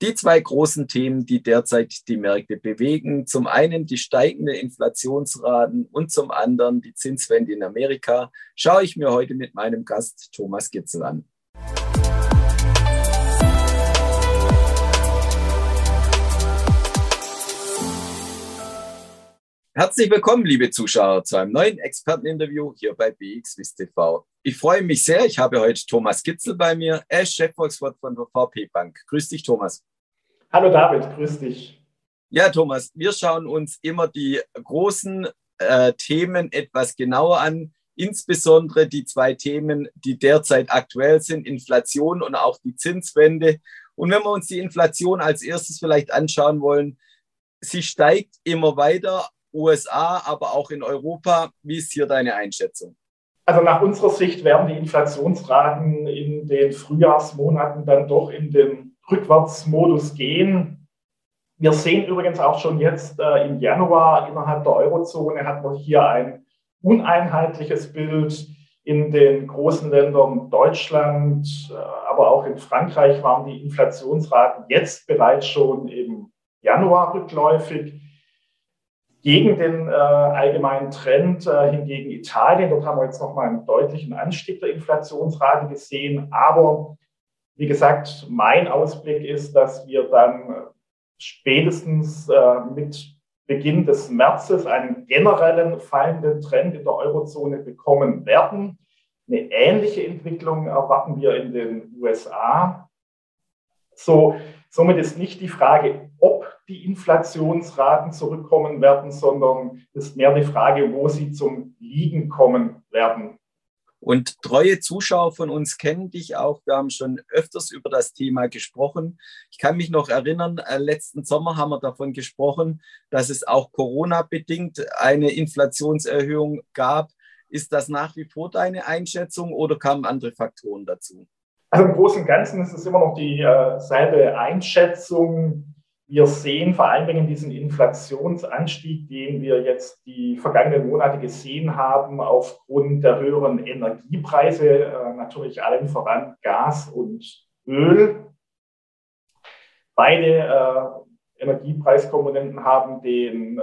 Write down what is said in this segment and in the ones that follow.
Die zwei großen Themen, die derzeit die Märkte bewegen, zum einen die steigenden Inflationsraten und zum anderen die Zinswende in Amerika, schaue ich mir heute mit meinem Gast Thomas Gitzel an. Herzlich willkommen, liebe Zuschauer, zu einem neuen Experteninterview hier bei BXWIST TV. Ich freue mich sehr. Ich habe heute Thomas Gitzel bei mir. Er ist Chefvolkswirt von der VP Bank. Grüß dich, Thomas. Hallo David, grüß dich. Ja, Thomas, wir schauen uns immer die großen äh, Themen etwas genauer an, insbesondere die zwei Themen, die derzeit aktuell sind, Inflation und auch die Zinswende. Und wenn wir uns die Inflation als erstes vielleicht anschauen wollen, sie steigt immer weiter, USA, aber auch in Europa. Wie ist hier deine Einschätzung? Also nach unserer Sicht werden die Inflationsraten in den Frühjahrsmonaten dann doch in den Rückwärtsmodus gehen. Wir sehen übrigens auch schon jetzt äh, im Januar innerhalb der Eurozone hat man hier ein uneinheitliches Bild. In den großen Ländern Deutschland, äh, aber auch in Frankreich waren die Inflationsraten jetzt bereits schon im Januar rückläufig. Gegen den äh, allgemeinen Trend äh, hingegen Italien, dort haben wir jetzt nochmal einen deutlichen Anstieg der Inflationsrate gesehen. Aber wie gesagt, mein Ausblick ist, dass wir dann spätestens äh, mit Beginn des Märzes einen generellen fallenden Trend in der Eurozone bekommen werden. Eine ähnliche Entwicklung erwarten wir in den USA. So, somit ist nicht die Frage, ob die Inflationsraten zurückkommen werden, sondern es ist mehr die Frage, wo sie zum Liegen kommen werden. Und treue Zuschauer von uns kennen dich auch. Wir haben schon öfters über das Thema gesprochen. Ich kann mich noch erinnern, äh, letzten Sommer haben wir davon gesprochen, dass es auch Corona-bedingt eine Inflationserhöhung gab. Ist das nach wie vor deine Einschätzung oder kamen andere Faktoren dazu? Also im Großen und Ganzen ist es immer noch dieselbe äh, Einschätzung. Wir sehen vor allen Dingen diesen Inflationsanstieg, den wir jetzt die vergangenen Monate gesehen haben, aufgrund der höheren Energiepreise, äh, natürlich allen voran Gas und Öl. Beide äh, Energiepreiskomponenten haben den,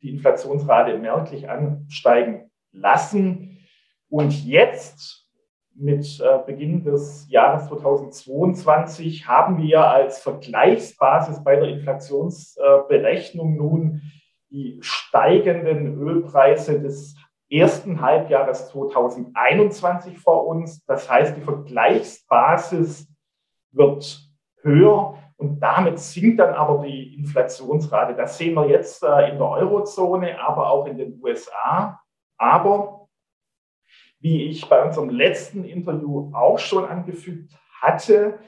die Inflationsrate merklich ansteigen lassen. Und jetzt mit äh, Beginn des Jahres 2022 haben wir als Vergleichsbasis bei der Inflationsberechnung nun die steigenden Ölpreise des ersten Halbjahres 2021 vor uns. Das heißt, die Vergleichsbasis wird höher und damit sinkt dann aber die Inflationsrate. Das sehen wir jetzt äh, in der Eurozone, aber auch in den USA. Aber wie ich bei unserem letzten Interview auch schon angefügt hatte,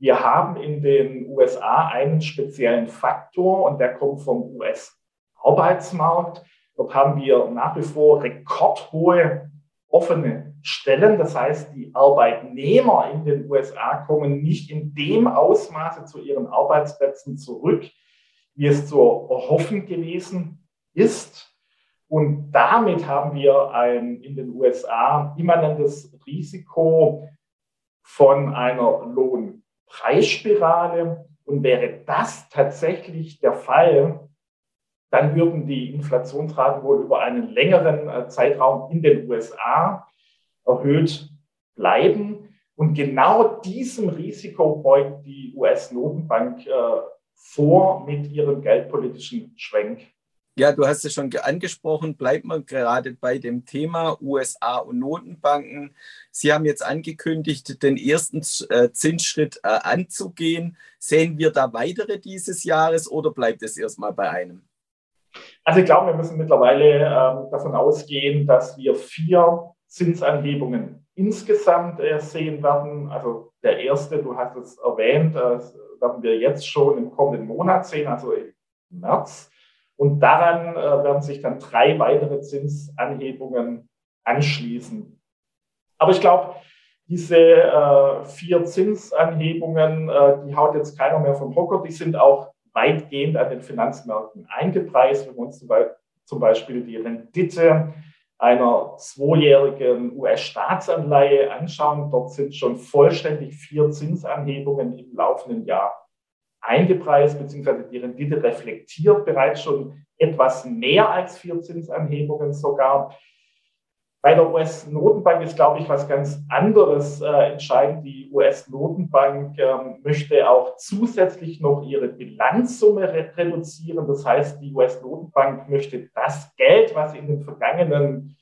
wir haben in den USA einen speziellen Faktor und der kommt vom US-Arbeitsmarkt. Dort haben wir nach wie vor rekordhohe offene Stellen. Das heißt, die Arbeitnehmer in den USA kommen nicht in dem Ausmaße zu ihren Arbeitsplätzen zurück, wie es zu erhoffen gewesen ist. Und damit haben wir ein in den USA immanentes Risiko von einer Lohnpreisspirale. Und wäre das tatsächlich der Fall, dann würden die Inflationsraten wohl über einen längeren äh, Zeitraum in den USA erhöht bleiben. Und genau diesem Risiko beugt die US-Notenbank äh, vor mit ihrem geldpolitischen Schwenk. Ja, du hast es schon angesprochen, bleibt man gerade bei dem Thema USA und Notenbanken. Sie haben jetzt angekündigt, den ersten äh, Zinsschritt äh, anzugehen. Sehen wir da weitere dieses Jahres oder bleibt es erstmal bei einem? Also ich glaube, wir müssen mittlerweile ähm, davon ausgehen, dass wir vier Zinsanhebungen insgesamt äh, sehen werden. Also der erste, du hast es erwähnt, das werden wir jetzt schon im kommenden Monat sehen, also im März. Und daran äh, werden sich dann drei weitere Zinsanhebungen anschließen. Aber ich glaube, diese äh, vier Zinsanhebungen, äh, die haut jetzt keiner mehr vom Hocker, die sind auch weitgehend an den Finanzmärkten eingepreist. Wenn wir uns zum Beispiel die Rendite einer zweijährigen US-Staatsanleihe anschauen, dort sind schon vollständig vier Zinsanhebungen im laufenden Jahr eingepreist, beziehungsweise die Rendite reflektiert bereits schon etwas mehr als vier Zinsanhebungen sogar. Bei der US-Notenbank ist, glaube ich, was ganz anderes äh, entscheidend. Die US-Notenbank ähm, möchte auch zusätzlich noch ihre Bilanzsumme re reduzieren. Das heißt, die US-Notenbank möchte das Geld, was sie in den vergangenen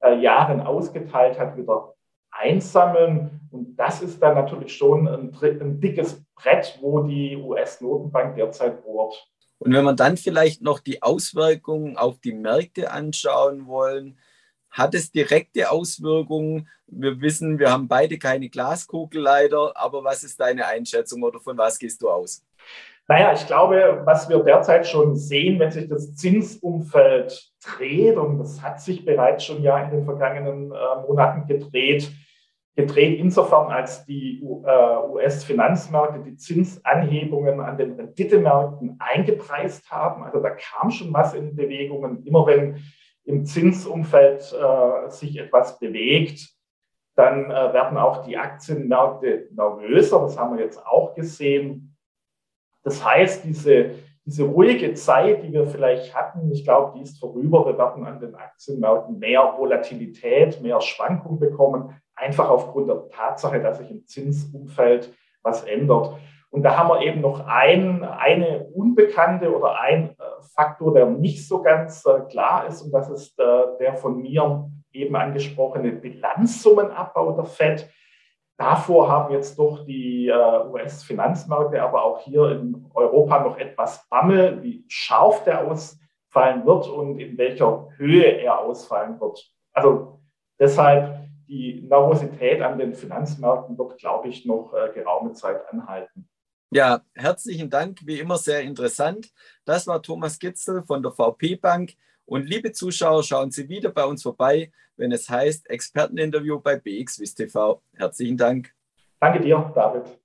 äh, Jahren ausgeteilt hat, wieder einsammeln. Und das ist dann natürlich schon ein, ein dickes Brett, wo die US-Notenbank derzeit bohrt. Und wenn wir dann vielleicht noch die Auswirkungen auf die Märkte anschauen wollen, hat es direkte Auswirkungen? Wir wissen, wir haben beide keine Glaskugel leider, aber was ist deine Einschätzung oder von was gehst du aus? Naja, ich glaube, was wir derzeit schon sehen, wenn sich das Zinsumfeld dreht, und das hat sich bereits schon ja in den vergangenen äh, Monaten gedreht, gedreht insofern, als die äh, US-Finanzmärkte die Zinsanhebungen an den Renditemärkten eingepreist haben. Also da kam schon was in Bewegungen. Immer wenn im Zinsumfeld äh, sich etwas bewegt, dann äh, werden auch die Aktienmärkte nervöser. Das haben wir jetzt auch gesehen. Das heißt, diese, diese ruhige Zeit, die wir vielleicht hatten, ich glaube, die ist vorüber. Wir werden an den Aktienmärkten mehr Volatilität, mehr Schwankung bekommen, einfach aufgrund der Tatsache, dass sich im Zinsumfeld was ändert. Und da haben wir eben noch ein, eine Unbekannte oder ein äh, Faktor, der nicht so ganz äh, klar ist. Und das ist äh, der von mir eben angesprochene Bilanzsummenabbau der FED. Davor haben jetzt doch die US-Finanzmärkte, aber auch hier in Europa noch etwas Bammel, wie scharf der ausfallen wird und in welcher Höhe er ausfallen wird. Also deshalb die Nervosität an den Finanzmärkten wird, glaube ich, noch geraume Zeit anhalten. Ja, herzlichen Dank, wie immer sehr interessant. Das war Thomas Gitzel von der VP Bank. Und liebe Zuschauer, schauen Sie wieder bei uns vorbei, wenn es heißt Experteninterview bei BXWIST TV. Herzlichen Dank. Danke dir, David.